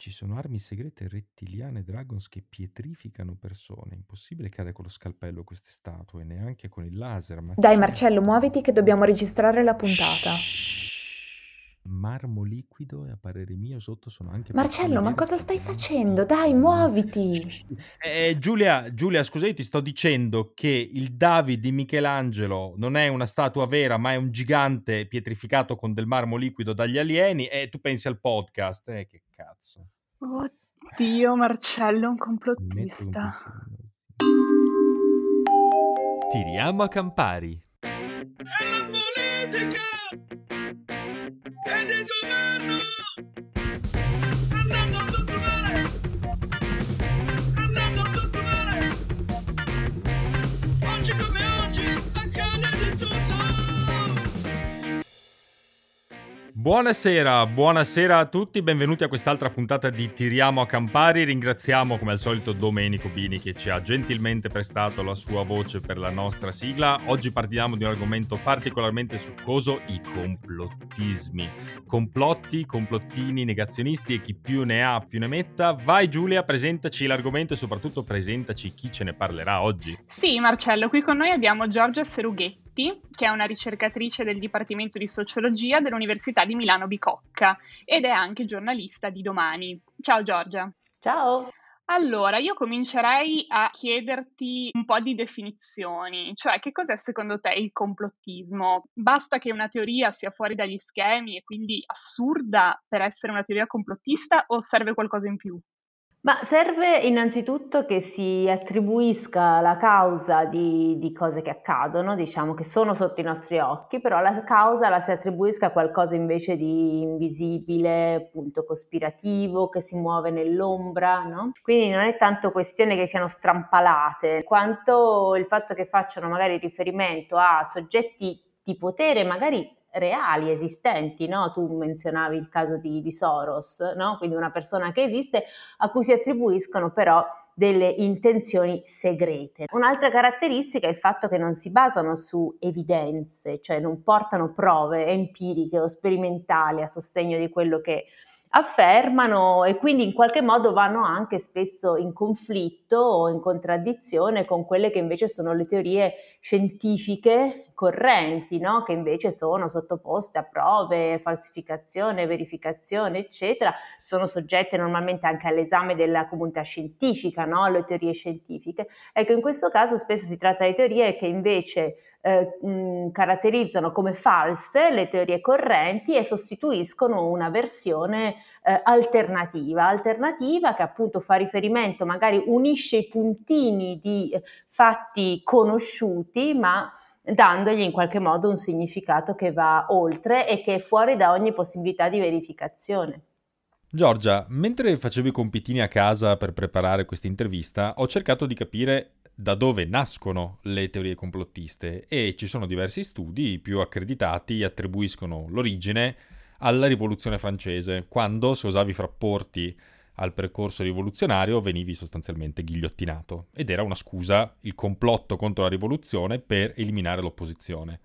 Ci sono armi segrete rettiliane Dragons che pietrificano persone. Impossibile cadere con lo scalpello queste statue, neanche con il laser. Ma Dai Marcello, muoviti che dobbiamo registrare la puntata. Shhh. Marmo liquido e a parere mio sotto sono anche Marcello, ma cosa stai facendo? Dai, muoviti! Eh, Giulia, Giulia, scusa, ti sto dicendo che il David di Michelangelo non è una statua vera, ma è un gigante pietrificato con del marmo liquido dagli alieni e tu pensi al podcast. Eh, che cazzo. Oddio, Marcello, un complottista. Tiriamo a Campari. È la politica! È di governo! Buonasera, buonasera a tutti, benvenuti a quest'altra puntata di Tiriamo a Campari. Ringraziamo come al solito Domenico Bini che ci ha gentilmente prestato la sua voce per la nostra sigla. Oggi parliamo di un argomento particolarmente succoso, i complottismi. Complotti, complottini, negazionisti e chi più ne ha più ne metta. Vai Giulia, presentaci l'argomento e soprattutto presentaci chi ce ne parlerà oggi. Sì, Marcello, qui con noi abbiamo Giorgia Serughetti, che è una ricercatrice del Dipartimento di Sociologia dell'Università di Milano Bicocca ed è anche giornalista di Domani. Ciao Giorgia. Ciao. Allora, io comincerei a chiederti un po' di definizioni, cioè che cos'è secondo te il complottismo? Basta che una teoria sia fuori dagli schemi e quindi assurda per essere una teoria complottista o serve qualcosa in più? Ma serve innanzitutto che si attribuisca la causa di, di cose che accadono, diciamo che sono sotto i nostri occhi, però la causa la si attribuisca a qualcosa invece di invisibile, appunto cospirativo, che si muove nell'ombra, no? Quindi non è tanto questione che siano strampalate, quanto il fatto che facciano magari riferimento a soggetti di potere, magari reali, esistenti, no? Tu menzionavi il caso di, di Soros, no? Quindi una persona che esiste a cui si attribuiscono però delle intenzioni segrete. Un'altra caratteristica è il fatto che non si basano su evidenze, cioè non portano prove empiriche o sperimentali a sostegno di quello che affermano e quindi in qualche modo vanno anche spesso in conflitto o in contraddizione con quelle che invece sono le teorie scientifiche correnti, no? che invece sono sottoposte a prove, falsificazione, verificazione, eccetera, sono soggette normalmente anche all'esame della comunità scientifica, no? le teorie scientifiche. Ecco, in questo caso spesso si tratta di teorie che invece eh, mh, caratterizzano come false le teorie correnti e sostituiscono una versione eh, alternativa, alternativa che appunto fa riferimento, magari unisce i puntini di eh, fatti conosciuti, ma dandogli in qualche modo un significato che va oltre e che è fuori da ogni possibilità di verificazione. Giorgia, mentre facevo i compitini a casa per preparare questa intervista, ho cercato di capire da dove nascono le teorie complottiste e ci sono diversi studi, più accreditati attribuiscono l'origine alla rivoluzione francese, quando se osavi frapporti al percorso rivoluzionario venivi sostanzialmente ghigliottinato ed era una scusa, il complotto contro la rivoluzione per eliminare l'opposizione.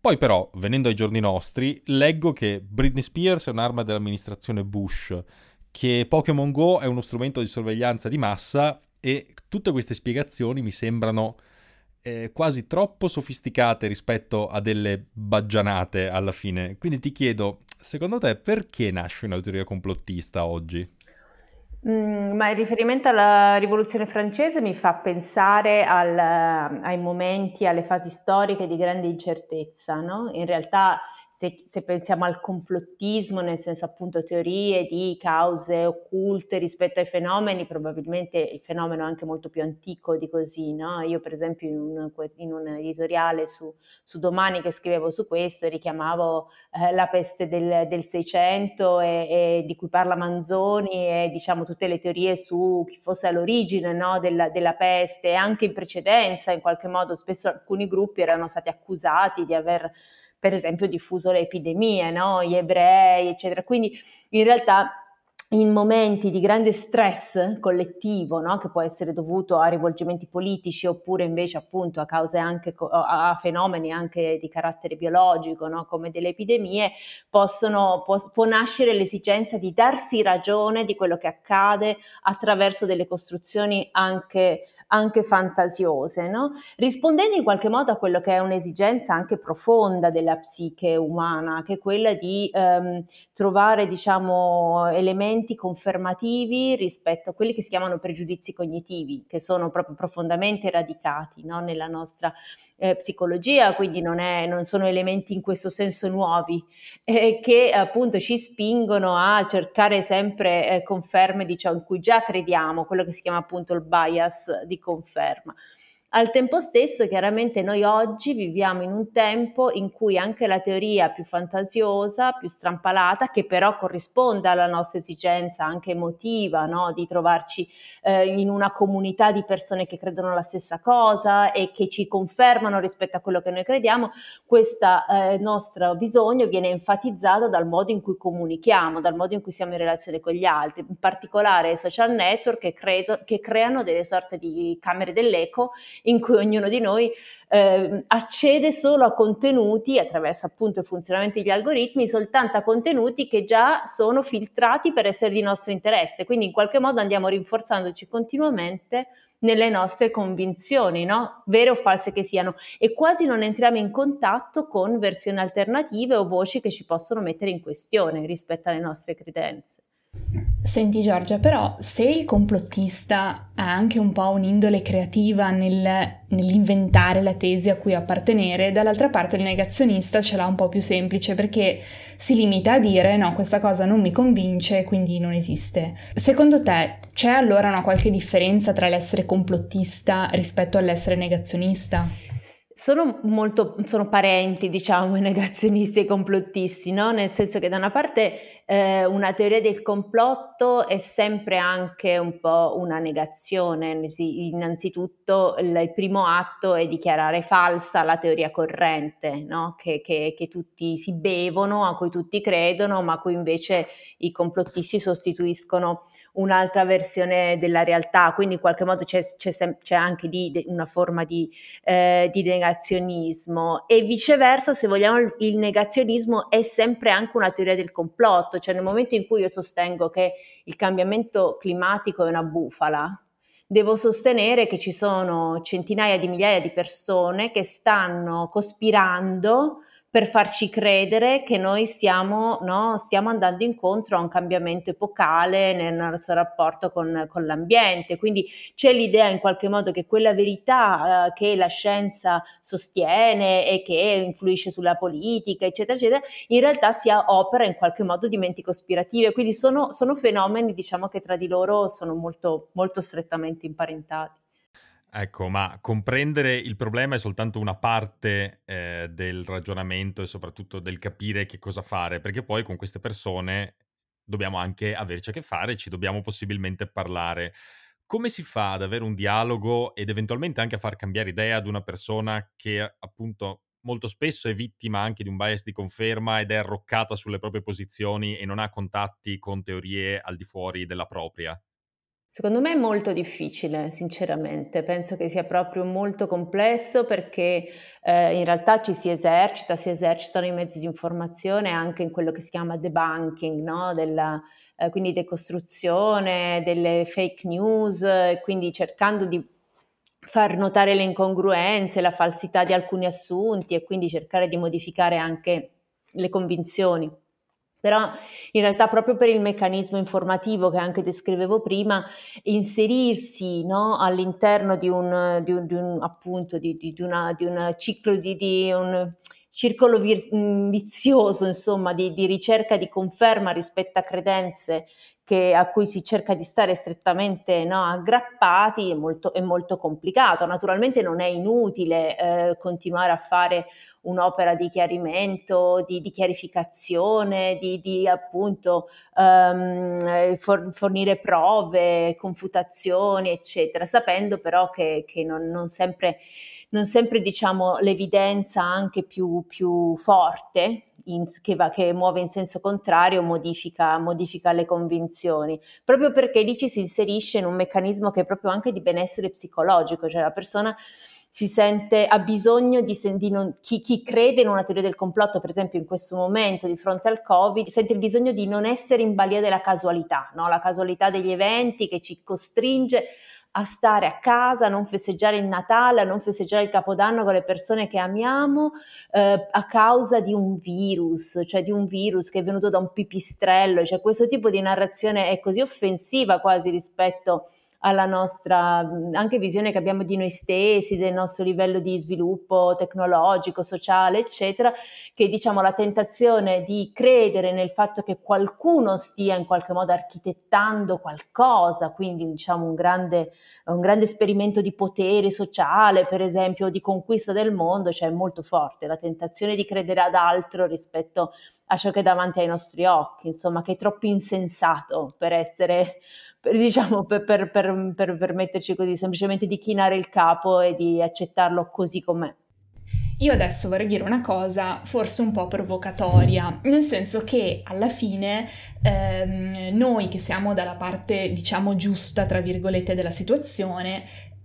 Poi però, venendo ai giorni nostri, leggo che Britney Spears è un'arma dell'amministrazione Bush, che Pokémon Go è uno strumento di sorveglianza di massa e tutte queste spiegazioni mi sembrano eh, quasi troppo sofisticate rispetto a delle baggianate alla fine. Quindi ti chiedo, secondo te perché nasce una teoria complottista oggi? Mm, ma il riferimento alla rivoluzione francese mi fa pensare al, ai momenti, alle fasi storiche di grande incertezza, no? In realtà se, se, pensiamo al complottismo, nel senso appunto teorie di cause occulte rispetto ai fenomeni, probabilmente il fenomeno è anche molto più antico di così, no? Io per esempio in un, in un editoriale su, su, Domani che scrivevo su questo richiamavo eh, la peste del, del 600 e, di cui parla Manzoni e diciamo tutte le teorie su chi fosse all'origine no? della, della peste anche in precedenza in qualche modo spesso alcuni gruppi erano stati accusati di aver per esempio diffuso le epidemie, no? gli ebrei, eccetera. Quindi in realtà in momenti di grande stress collettivo, no? che può essere dovuto a rivolgimenti politici oppure invece appunto a cause anche a fenomeni anche di carattere biologico, no? come delle epidemie, possono, può, può nascere l'esigenza di darsi ragione di quello che accade attraverso delle costruzioni anche anche fantasiose, no? rispondendo in qualche modo a quello che è un'esigenza anche profonda della psiche umana, che è quella di ehm, trovare diciamo, elementi confermativi rispetto a quelli che si chiamano pregiudizi cognitivi, che sono proprio profondamente radicati no? nella nostra eh, psicologia, quindi non, è, non, sono elementi in questo senso nuovi, eh, che appunto ci spingono a cercare sempre eh, conferme di ciò in cui già crediamo, quello che si chiama appunto il bias di conferma. Al tempo stesso, chiaramente noi oggi viviamo in un tempo in cui anche la teoria più fantasiosa, più strampalata, che però corrisponde alla nostra esigenza anche emotiva, no? di trovarci eh, in una comunità di persone che credono la stessa cosa e che ci confermano rispetto a quello che noi crediamo, questo eh, nostro bisogno viene enfatizzato dal modo in cui comunichiamo, dal modo in cui siamo in relazione con gli altri, in particolare i social network che, credo, che creano delle sorte di camere dell'eco in cui ognuno di noi eh, accede solo a contenuti attraverso appunto il funzionamento degli algoritmi, soltanto a contenuti che già sono filtrati per essere di nostro interesse. Quindi in qualche modo andiamo rinforzandoci continuamente nelle nostre convinzioni, no? vere o false che siano, e quasi non entriamo in contatto con versioni alternative o voci che ci possono mettere in questione rispetto alle nostre credenze. Senti Giorgia, però se il complottista ha anche un po' un'indole creativa nel, nell'inventare la tesi a cui appartenere, dall'altra parte il negazionista ce l'ha un po' più semplice perché si limita a dire no, questa cosa non mi convince, quindi non esiste. Secondo te c'è allora una qualche differenza tra l'essere complottista rispetto all'essere negazionista? Sono molto, sono parenti, diciamo, i negazionisti e i complottisti, no? Nel senso che da una parte eh, una teoria del complotto è sempre anche un po' una negazione. Innanzitutto il, primo atto è dichiarare falsa la teoria corrente, no? che, che, che tutti si bevono, a cui tutti credono, ma a cui invece i complottisti sostituiscono un'altra versione della realtà, quindi in qualche modo c'è, c'è, sem- c'è anche lì una forma di, eh, di, negazionismo. E viceversa, se vogliamo, il, il negazionismo è sempre anche una teoria del complotto, cioè nel momento in cui io sostengo che il cambiamento climatico è una bufala, devo sostenere che ci sono centinaia di migliaia di persone che stanno cospirando per farci credere che noi stiamo, no, stiamo, andando incontro a un cambiamento epocale nel nostro rapporto con, con, l'ambiente. Quindi c'è l'idea in qualche modo che quella verità eh, che la scienza sostiene e che influisce sulla politica, eccetera, eccetera, in realtà sia opera in qualche modo di menti cospirative. Quindi sono, sono fenomeni, diciamo, che tra di loro sono molto, molto strettamente imparentati. Ecco, ma comprendere il problema è soltanto una parte eh, del ragionamento e soprattutto del capire che cosa fare, perché poi con queste persone dobbiamo anche averci a che fare, ci dobbiamo possibilmente parlare. Come si fa ad avere un dialogo ed eventualmente anche a far cambiare idea ad una persona che appunto molto spesso è vittima anche di un bias di conferma ed è arroccata sulle proprie posizioni e non ha contatti con teorie al di fuori della propria? Secondo me è molto difficile, sinceramente, penso che sia proprio molto complesso perché eh, in realtà ci si esercita, si esercitano i mezzi di informazione anche in quello che si chiama debunking, no? Della, eh, quindi decostruzione delle fake news, quindi cercando di far notare le incongruenze, la falsità di alcuni assunti e quindi cercare di modificare anche le convinzioni. Però in realtà proprio per il meccanismo informativo che anche descrivevo prima, inserirsi no, all'interno di un, di un, di un appunto, di, di, una, un ciclo di, un circolo vir- vizioso, insomma, di ricerca di conferma rispetto a credenze che, a cui si cerca di stare strettamente no, aggrappati è molto, è molto, complicato. Naturalmente non è inutile eh, continuare a fare un'opera di chiarimento, di, di chiarificazione, di, di appunto um, fornire prove, confutazioni, eccetera, sapendo però che, che non, non sempre non sempre diciamo l'evidenza anche più, più forte in- che, va- che muove in senso contrario modifica, modifica le convinzioni, proprio perché lì ci si inserisce in un meccanismo che è proprio anche di benessere psicologico, cioè la persona si sente, ha bisogno di, di non, chi, chi crede in una teoria del complotto, per esempio in questo momento di fronte al Covid, sente il bisogno di non essere in balia della casualità, no? la casualità degli eventi che ci costringe a stare a casa, a non festeggiare il Natale, a non festeggiare il Capodanno con le persone che amiamo eh, a causa di un virus, cioè di un virus che è venuto da un pipistrello, cioè questo tipo di narrazione è così offensiva quasi rispetto alla nostra anche visione che abbiamo di noi stessi, del nostro livello di sviluppo tecnologico, sociale, eccetera, che diciamo la tentazione di credere nel fatto che qualcuno stia in qualche modo architettando qualcosa, quindi diciamo un grande, un grande esperimento di potere sociale, per esempio, di conquista del mondo, cioè è molto forte, la tentazione di credere ad altro rispetto a ciò che è davanti ai nostri occhi, insomma, che è troppo insensato per essere diciamo, per, per, per, per metterci così, semplicemente di chinare il capo e di accettarlo così com'è. Io adesso vorrei dire una cosa forse un po' provocatoria, nel senso che alla fine ehm, noi che siamo dalla parte, diciamo, giusta, tra virgolette, della situazione,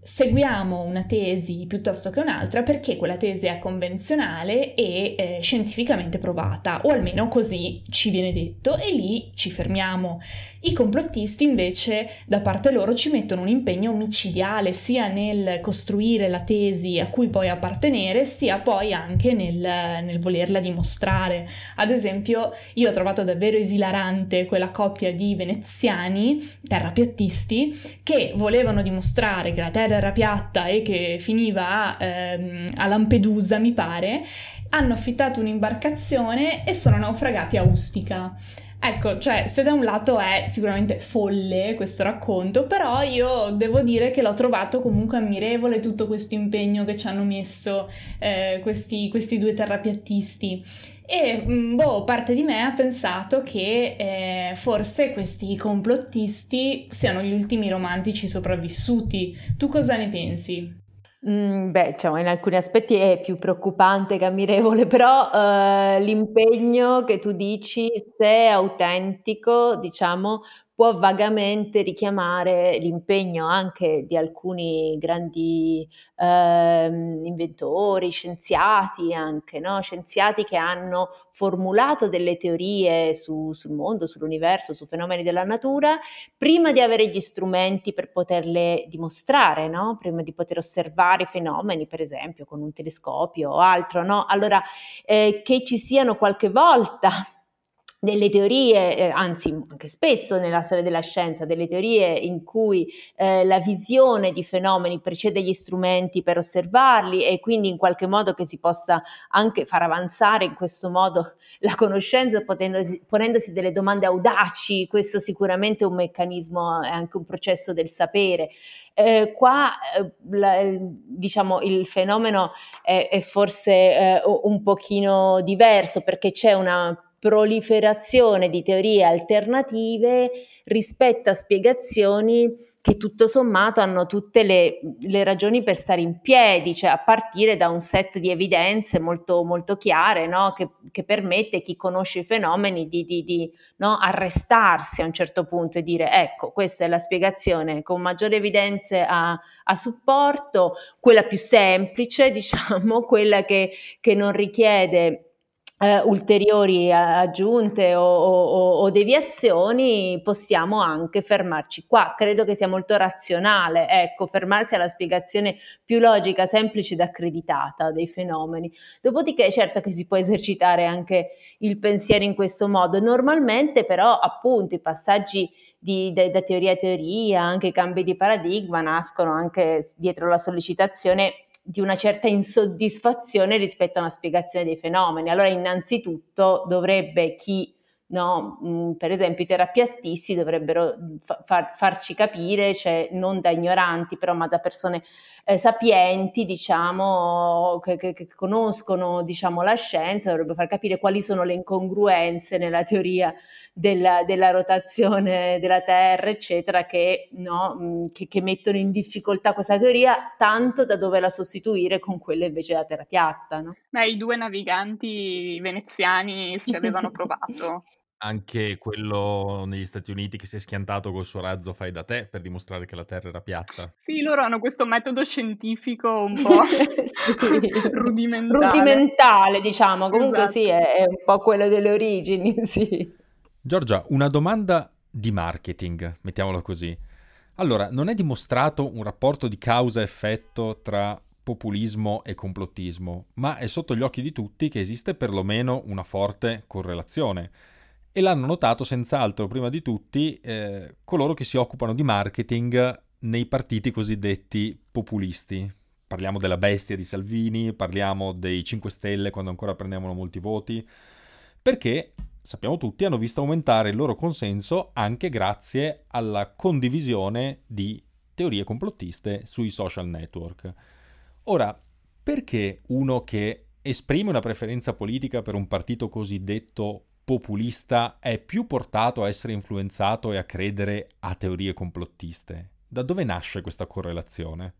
seguiamo una tesi piuttosto che un'altra perché quella tesi è convenzionale e eh, scientificamente provata, o almeno così ci viene detto, e lì ci fermiamo. I complottisti invece da parte loro ci mettono un impegno micidiale sia nel costruire la tesi a cui poi appartenere, sia poi anche nel, nel volerla dimostrare. Ad esempio, io ho trovato davvero esilarante quella coppia di veneziani, terrapiattisti, che volevano dimostrare che la Terra era piatta e che finiva a, ehm, a Lampedusa, mi pare, hanno affittato un'imbarcazione e sono naufragati a Ustica. Ecco, cioè, se da un lato è sicuramente folle questo racconto, però io devo dire che l'ho trovato comunque ammirevole tutto questo impegno che ci hanno messo eh, questi, questi due terrapiattisti. E mm, boh, parte di me ha pensato che eh, forse questi complottisti siano gli ultimi romantici sopravvissuti. Tu cosa ne pensi? Mm, beh, diciamo, in alcuni aspetti è più preoccupante che ammirevole, però eh, l'impegno che tu dici, se è autentico, diciamo, può vagamente richiamare l'impegno anche di alcuni grandi ehm, inventori, scienziati anche, no? scienziati che hanno formulato delle teorie su, sul mondo, sull'universo, su fenomeni della natura, prima di avere gli strumenti per poterle dimostrare, no? prima di poter osservare i fenomeni, per esempio con un telescopio o altro. No? Allora, eh, che ci siano qualche volta delle teorie, eh, anzi anche spesso nella storia della scienza, delle teorie in cui eh, la visione di fenomeni precede gli strumenti per osservarli e quindi in qualche modo che si possa anche far avanzare in questo modo la conoscenza potendosi, ponendosi delle domande audaci, questo sicuramente è un meccanismo, è anche un processo del sapere. Eh, qua eh, la, diciamo il fenomeno è, è forse eh, un pochino diverso perché c'è una proliferazione di teorie alternative rispetto a spiegazioni che tutto sommato hanno tutte le, le, ragioni per stare in piedi, cioè a partire da un set di evidenze molto, molto chiare no? che, che, permette a chi conosce i fenomeni di, di, di no? arrestarsi a un certo punto e dire ecco questa è la spiegazione con maggiori evidenze a, a supporto, quella più semplice diciamo, quella che, che non richiede eh, ulteriori aggiunte o, o, o, deviazioni, possiamo anche fermarci qua. Credo che sia molto razionale, ecco, fermarsi alla spiegazione più logica, semplice ed accreditata dei fenomeni. Dopodiché, certo che si può esercitare anche il pensiero in questo modo. Normalmente, però, appunto, i passaggi di, da, da teoria a teoria, anche i cambi di paradigma nascono anche dietro la sollecitazione di una certa insoddisfazione rispetto a una spiegazione dei fenomeni. Allora, innanzitutto dovrebbe chi, no, mh, mm, per esempio i terapiattisti dovrebbero fa- farci capire, cioè non da ignoranti, però ma da persone eh, sapienti, diciamo, che, che, che conoscono diciamo, la scienza, dovrebbero far capire quali sono le incongruenze nella teoria della, della rotazione della Terra, eccetera, che, no, che, che, mettono in difficoltà questa teoria tanto da doverla sostituire con quella invece della Terra piatta. No? Beh, i due naviganti veneziani ci avevano provato. Anche quello negli Stati Uniti che si è schiantato col suo razzo fai da te per dimostrare che la Terra era piatta. Sì, loro hanno questo metodo scientifico un po' rudimentale. Rudimentale, diciamo. Comunque esatto. sì, è, è, un po' quello delle origini, sì. Giorgia, una domanda di marketing, mettiamolo così. Allora, non è dimostrato un rapporto di causa-effetto tra populismo e complottismo, ma è sotto gli occhi di tutti che esiste perlomeno una forte correlazione e l'hanno notato senz'altro prima di tutti eh, coloro che si occupano di marketing nei partiti cosiddetti populisti. Parliamo della bestia di Salvini, parliamo dei 5 Stelle quando ancora prendevano molti voti, perché sappiamo tutti hanno visto aumentare il loro consenso anche grazie alla condivisione di teorie complottiste sui social network. Ora, perché uno che esprime una preferenza politica per un partito cosiddetto populista è più portato a essere influenzato e a credere a teorie complottiste. Da dove nasce questa correlazione?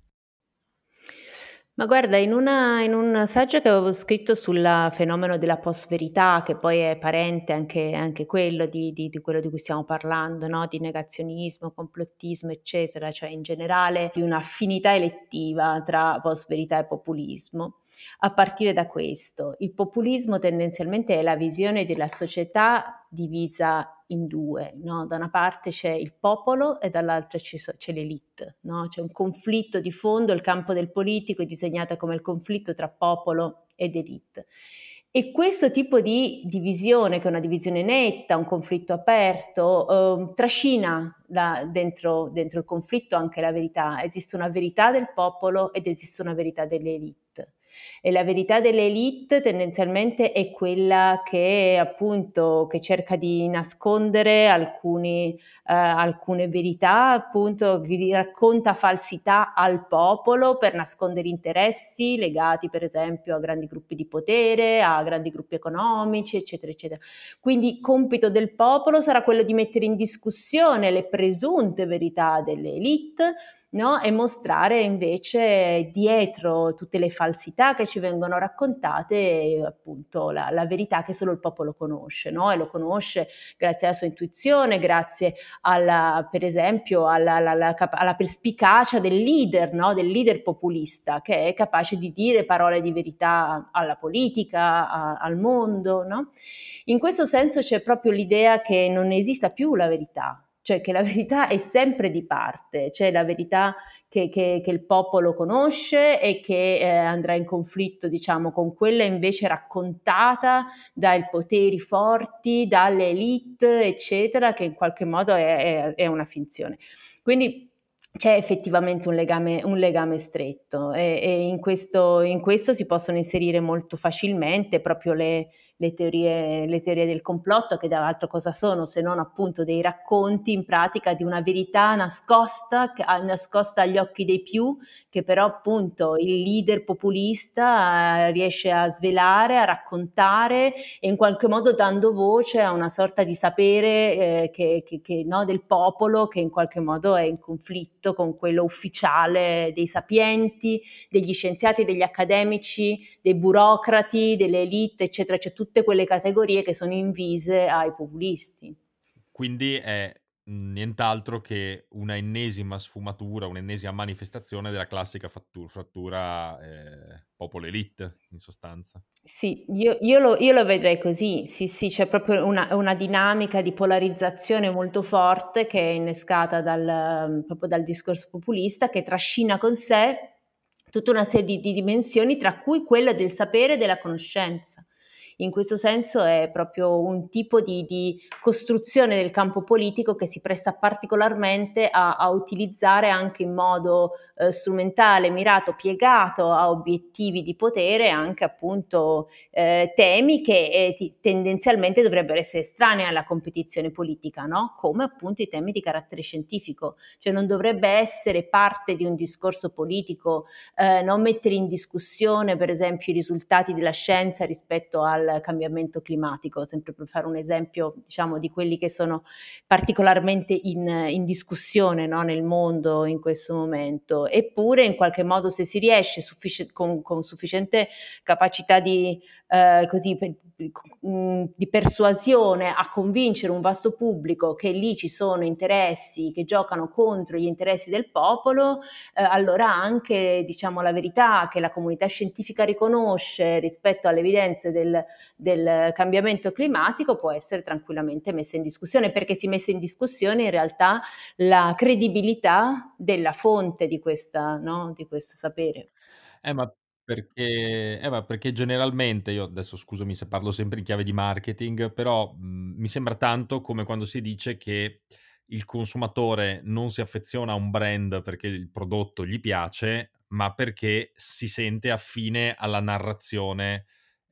Ma guarda, in, una, in un saggio che avevo scritto sul fenomeno della post-verità, che poi è parente anche, anche quello di, di, di, quello di cui stiamo parlando, no? di negazionismo, complottismo, eccetera, cioè in generale di un'affinità elettiva tra post-verità e populismo. A partire da questo, il populismo tendenzialmente è la visione della società divisa in due, no? da una parte c'è il popolo e dall'altra c'è, l'elite, no? c'è un conflitto di fondo, il campo del politico è disegnato come il conflitto tra popolo ed elite. E questo tipo di divisione, che è una divisione netta, un conflitto aperto, eh, trascina la, dentro, dentro il conflitto anche la verità. Esiste una verità del popolo ed esiste una verità dell'elite. E la verità dell'elite tendenzialmente è quella che appunto che cerca di nascondere alcuni, eh, alcune verità, appunto che racconta falsità al popolo per nascondere interessi legati per esempio a grandi gruppi di potere, a grandi gruppi economici, eccetera, eccetera. Quindi compito del popolo sarà quello di mettere in discussione le presunte verità delle elite no? e mostrare invece dietro tutte le falsità che ci vengono raccontate appunto la, la verità che solo il popolo conosce no? e lo conosce grazie alla sua intuizione, grazie alla, per esempio alla, alla, alla perspicacia del leader, no? del leader populista che è capace di dire parole di verità alla politica, a, al mondo. In questo senso c'è proprio l'idea che non esista più la verità, cioè che la verità è sempre di parte, cioè la verità che, che, che il popolo conosce e che eh, andrà in conflitto, diciamo, con quella invece raccontata dai poteri forti, dalle elite, eccetera, che in qualche modo è, è, è una finzione. Quindi c'è effettivamente un legame, un legame stretto e, e in, questo, in, questo, si possono inserire molto facilmente proprio le, le teorie, le teorie del complotto, che dall'altro cosa sono se non appunto dei racconti in pratica di una verità nascosta, nascosta agli occhi dei più, che però appunto il leader populista eh, riesce a svelare, a raccontare e in qualche modo dando voce a una sorta di sapere eh, che, che, che, no, del popolo che in qualche modo è in conflitto con quello ufficiale dei sapienti, degli scienziati, degli accademici, dei burocrati, delle elite, eccetera, cioè tutte quelle categorie che sono invise ai populisti. Quindi è nient'altro che una ennesima sfumatura, un'ennesima manifestazione della classica fattura, frattura eh, popolo-elite, in sostanza. Sì, io, io, lo, io, lo, vedrei così, sì, sì, c'è proprio una, una, dinamica di polarizzazione molto forte che è innescata dal, proprio dal discorso populista che trascina con sé tutta una serie di, di dimensioni, tra cui quella del sapere e della conoscenza. In questo senso è proprio un tipo di, di costruzione del campo politico che si presta particolarmente a, a utilizzare anche in modo eh, strumentale, mirato, piegato a obiettivi di potere, anche appunto eh, temi che eh, t- tendenzialmente dovrebbero essere estranei alla competizione politica, no? come appunto i temi di carattere scientifico, cioè non dovrebbe essere parte di un discorso politico, eh, non mettere in discussione per esempio i risultati della scienza rispetto al cambiamento climatico, sempre per fare un esempio diciamo di quelli che sono particolarmente in, in discussione no, nel mondo in questo momento. Eppure in qualche modo se si riesce suffici- con, con, sufficiente capacità di, eh, così, mm, di persuasione a convincere un vasto pubblico che lì ci sono interessi che giocano contro gli interessi del popolo, eh, allora anche diciamo la verità che la comunità scientifica riconosce rispetto alle evidenze del, del cambiamento climatico può essere tranquillamente messa in discussione perché si mette in discussione in realtà la credibilità della fonte di, questa, no? di questo sapere. Eh, ma perché, eh, ma perché generalmente, io adesso scusami se parlo sempre in chiave di marketing, però mh, mi sembra tanto come quando si dice che il consumatore non si affeziona a un brand perché il prodotto gli piace, ma perché si sente affine alla narrazione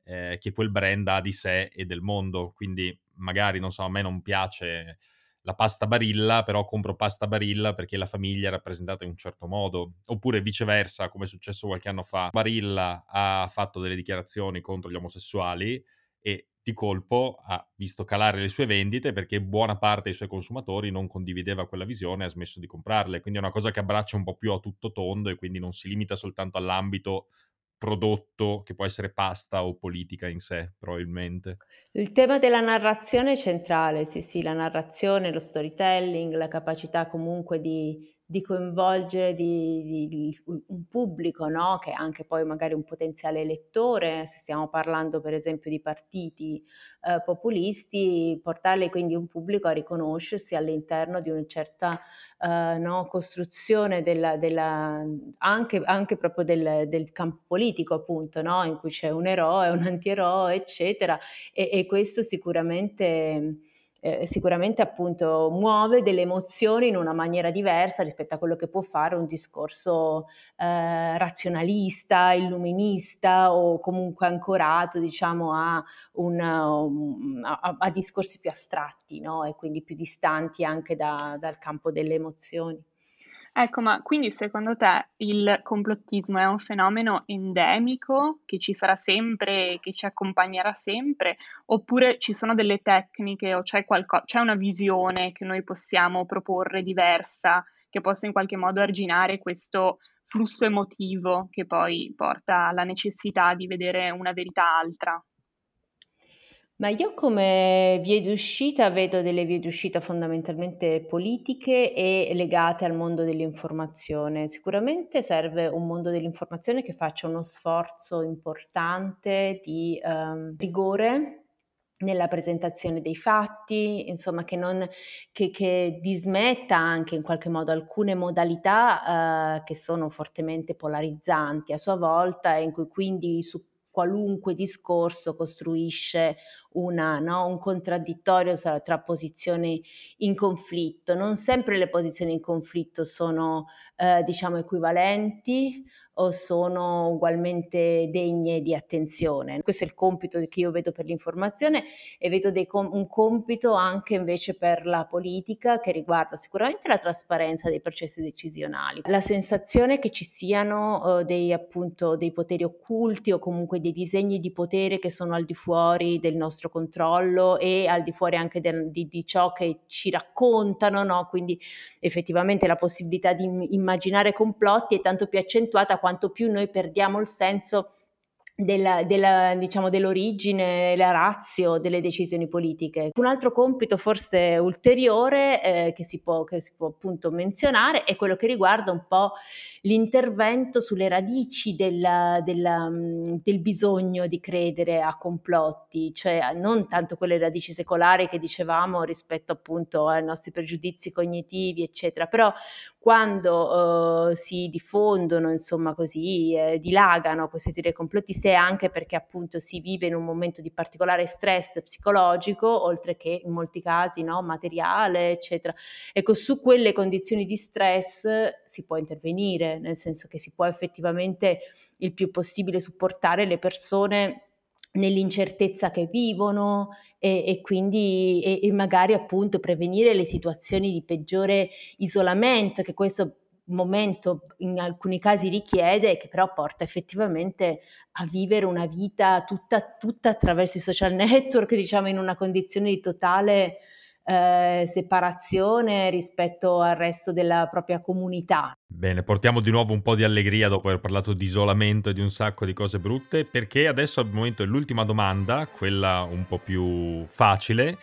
eh, che quel brand ha di sé e del mondo. Quindi magari, non so, a me non piace la pasta Barilla, però compro pasta Barilla perché la famiglia è rappresentata in un certo modo. Oppure viceversa, come è successo qualche anno fa, Barilla ha fatto delle dichiarazioni contro gli omosessuali e di colpo ha visto calare le sue vendite perché buona parte dei suoi consumatori non condivideva quella visione e ha smesso di comprarle. Quindi è una cosa che abbraccia un po' più a tutto tondo e quindi non si limita soltanto all'ambito prodotto che può essere pasta o politica in sé, probabilmente. Il tema della narrazione è centrale, sì, sì, la narrazione, lo storytelling, la capacità comunque di, di coinvolgere di, di, un pubblico, no? che è anche poi magari un potenziale elettore, se stiamo parlando per esempio di partiti eh, populisti, portarle quindi un pubblico a riconoscersi all'interno di una certa eh, no? costruzione della, della, anche, anche, proprio del, del, campo politico, appunto, no? in cui c'è un eroe, un antieroe, eccetera, e, e questo sicuramente eh, sicuramente appunto muove delle emozioni in una maniera diversa rispetto a quello che può fare un discorso eh, razionalista, illuminista o comunque ancorato diciamo a, un, a, a discorsi più astratti no? e quindi più distanti anche da, dal campo delle emozioni. Ecco, ma quindi secondo te il complottismo è un fenomeno endemico che ci sarà sempre, che ci accompagnerà sempre, oppure ci sono delle tecniche o c'è, qualco- c'è una visione che noi possiamo proporre diversa, che possa in qualche modo arginare questo flusso emotivo che poi porta alla necessità di vedere una verità altra? Ma io come vie d'uscita vedo delle vie d'uscita fondamentalmente politiche e legate al mondo dell'informazione. Sicuramente serve un mondo dell'informazione che faccia uno sforzo importante di um, rigore nella presentazione dei fatti, insomma che, non, che, che dismetta anche in qualche modo alcune modalità uh, che sono fortemente polarizzanti a sua volta e in cui quindi su qualunque discorso costruisce una, no? un contraddittorio tra posizioni in conflitto. Non sempre le posizioni in conflitto sono eh, diciamo equivalenti sono ugualmente degne di attenzione. Questo è il compito che io vedo per l'informazione e vedo com- un compito anche invece per la politica che riguarda sicuramente la trasparenza dei processi decisionali, la sensazione che ci siano uh, dei, appunto, dei poteri occulti o comunque dei disegni di potere che sono al di fuori del nostro controllo e al di fuori anche del, di, di, ciò che ci raccontano, no? quindi effettivamente la possibilità di immaginare complotti è tanto più accentuata quanto più noi perdiamo il senso della, della, diciamo, dell'origine, la razio delle decisioni politiche. Un altro compito forse ulteriore eh, che, si può, che si può appunto menzionare è quello che riguarda un po' l'intervento sulle radici della, della, mm, del bisogno di credere a complotti, cioè non tanto quelle radici secolari che dicevamo rispetto appunto ai nostri pregiudizi cognitivi, eccetera, però quando uh, si diffondono, insomma così, eh, dilagano queste teorie complottiste è anche perché appunto si vive in un momento di particolare stress psicologico, oltre che in molti casi no, materiale, eccetera. Ecco, su quelle condizioni di stress si può intervenire, nel senso che si può effettivamente il più possibile supportare le persone nell'incertezza che vivono e, e quindi e, e magari appunto prevenire le situazioni di peggiore isolamento che questo momento in alcuni casi richiede che però porta effettivamente a vivere una vita tutta, tutta attraverso i social network, diciamo in una condizione di totale eh, separazione rispetto al resto della propria comunità. Bene, portiamo di nuovo un po' di allegria dopo aver parlato di isolamento e di un sacco di cose brutte, perché adesso al momento è l'ultima domanda, quella un po' più facile.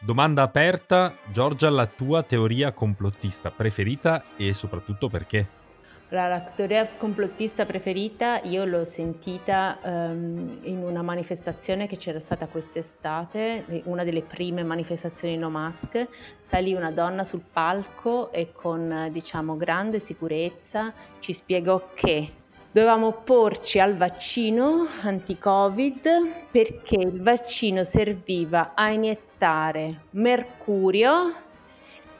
Domanda aperta, Giorgia, la tua teoria complottista preferita e soprattutto perché? La, teoria complottista preferita io l'ho sentita ehm, in una manifestazione che c'era stata quest'estate, una delle prime manifestazioni no mask, salì una donna sul palco e con diciamo grande sicurezza ci spiegò che dovevamo opporci al vaccino anti-covid perché il vaccino serviva a iniettare mercurio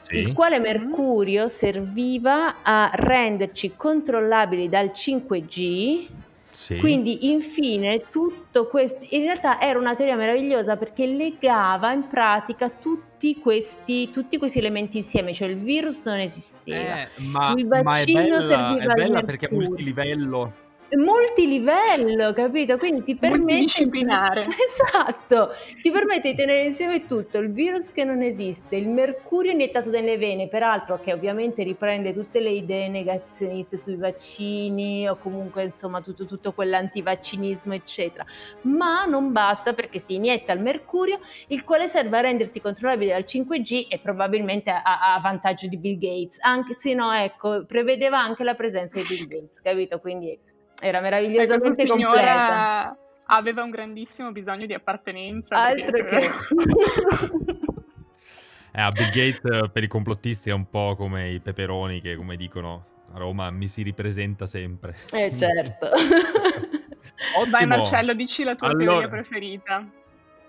Sì? il quale mercurio serviva a renderci controllabili dal 5G. Sì? Quindi, infine, tutto questo in realtà era una teoria meravigliosa perché legava in pratica tutti questi, tutti questi elementi insieme, cioè il virus non esisteva, Eh, ma, il ma è vaccino bella, è serviva al bella perché è mercurio. Multilivello. Multilivello, capito? Quindi ti permette Multidisciplinare. Esatto, ti permette di tenere insieme tutto, il virus che non esiste, il mercurio iniettato nelle vene, peraltro che ovviamente riprende tutte le idee negazioniste sui vaccini o comunque insomma tutto, tutto quell'antivaccinismo eccetera, ma non basta perché si inietta il mercurio, il quale serve a renderti controllabile dal 5G e probabilmente a, a vantaggio di Bill Gates, anche se no ecco, prevedeva anche la presenza di Bill Gates, capito? Quindi era meravigliosamente completa. aveva un grandissimo bisogno di appartenenza. Altro che... Eh, a Bill Gates eh, per i complottisti è un po' come i peperoni che, come dicono a Roma, mi si ripresenta sempre. Eh certo. Ottimo. Vai Marcello, dici la tua teoria Allora, preferita.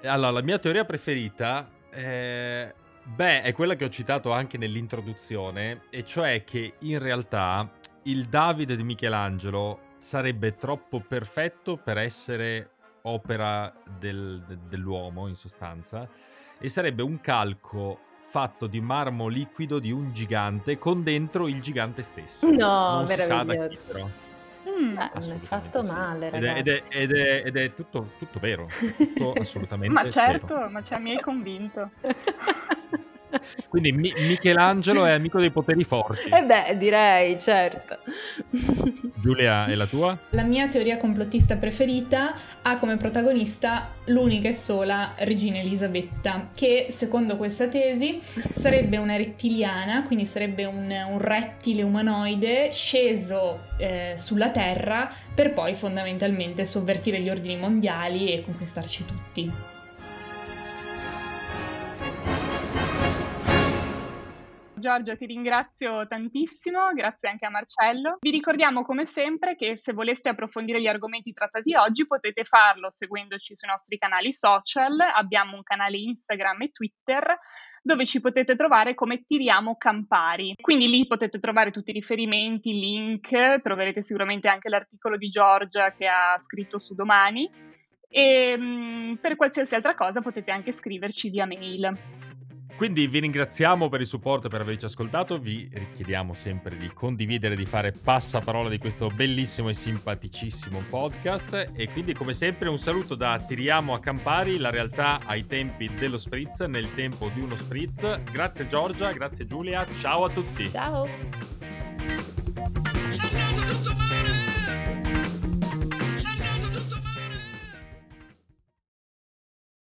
allora, la mia teoria preferita, eh, beh, è quella che ho citato anche nell'introduzione, e cioè che in realtà il Davide di Michelangelo sarebbe troppo perfetto per essere opera del- de- dell'uomo, in sostanza, e sarebbe un calco fatto di marmo liquido di un gigante con dentro il gigante stesso. No, non si sa da chi, meraviglioso. però. Mm. Eh, è Assolutamente fatto sì. male, Ed è, ed ragazzi. è- ed è- ed è tutto, tutto vero, tutto assolutamente Ma vero. certo, ma cioè, mi hai convinto. Quindi Mi- Michelangelo è amico dei poteri forti. Eh beh, direi, certo. Giulia, è la tua? La mia teoria complottista preferita ha come protagonista l'unica e sola regina Elisabetta, che secondo questa tesi sarebbe una rettiliana, quindi sarebbe un, un rettile umanoide sceso eh, sulla Terra per poi fondamentalmente sovvertire gli ordini mondiali e conquistarci tutti. Giorgia, ti ringrazio tantissimo, grazie anche a Marcello. Vi ricordiamo come sempre che se voleste approfondire gli argomenti trattati oggi potete farlo seguendoci sui nostri canali social, abbiamo un canale Instagram e Twitter dove ci potete trovare come Tiriamo Campari. Quindi lì potete trovare tutti i riferimenti, i link, troverete sicuramente anche l'articolo di Giorgia che ha scritto su domani e mm, per qualsiasi altra cosa potete anche scriverci via mail. Quindi vi ringraziamo per il supporto e per averci ascoltato, vi richiediamo sempre di condividere, di fare passaparola di questo bellissimo e simpaticissimo podcast e quindi come sempre un saluto da Tiriamo a Campari, la realtà ai tempi dello spritz, nel tempo di uno spritz. Grazie Giorgia, grazie Giulia, ciao a tutti. Ciao.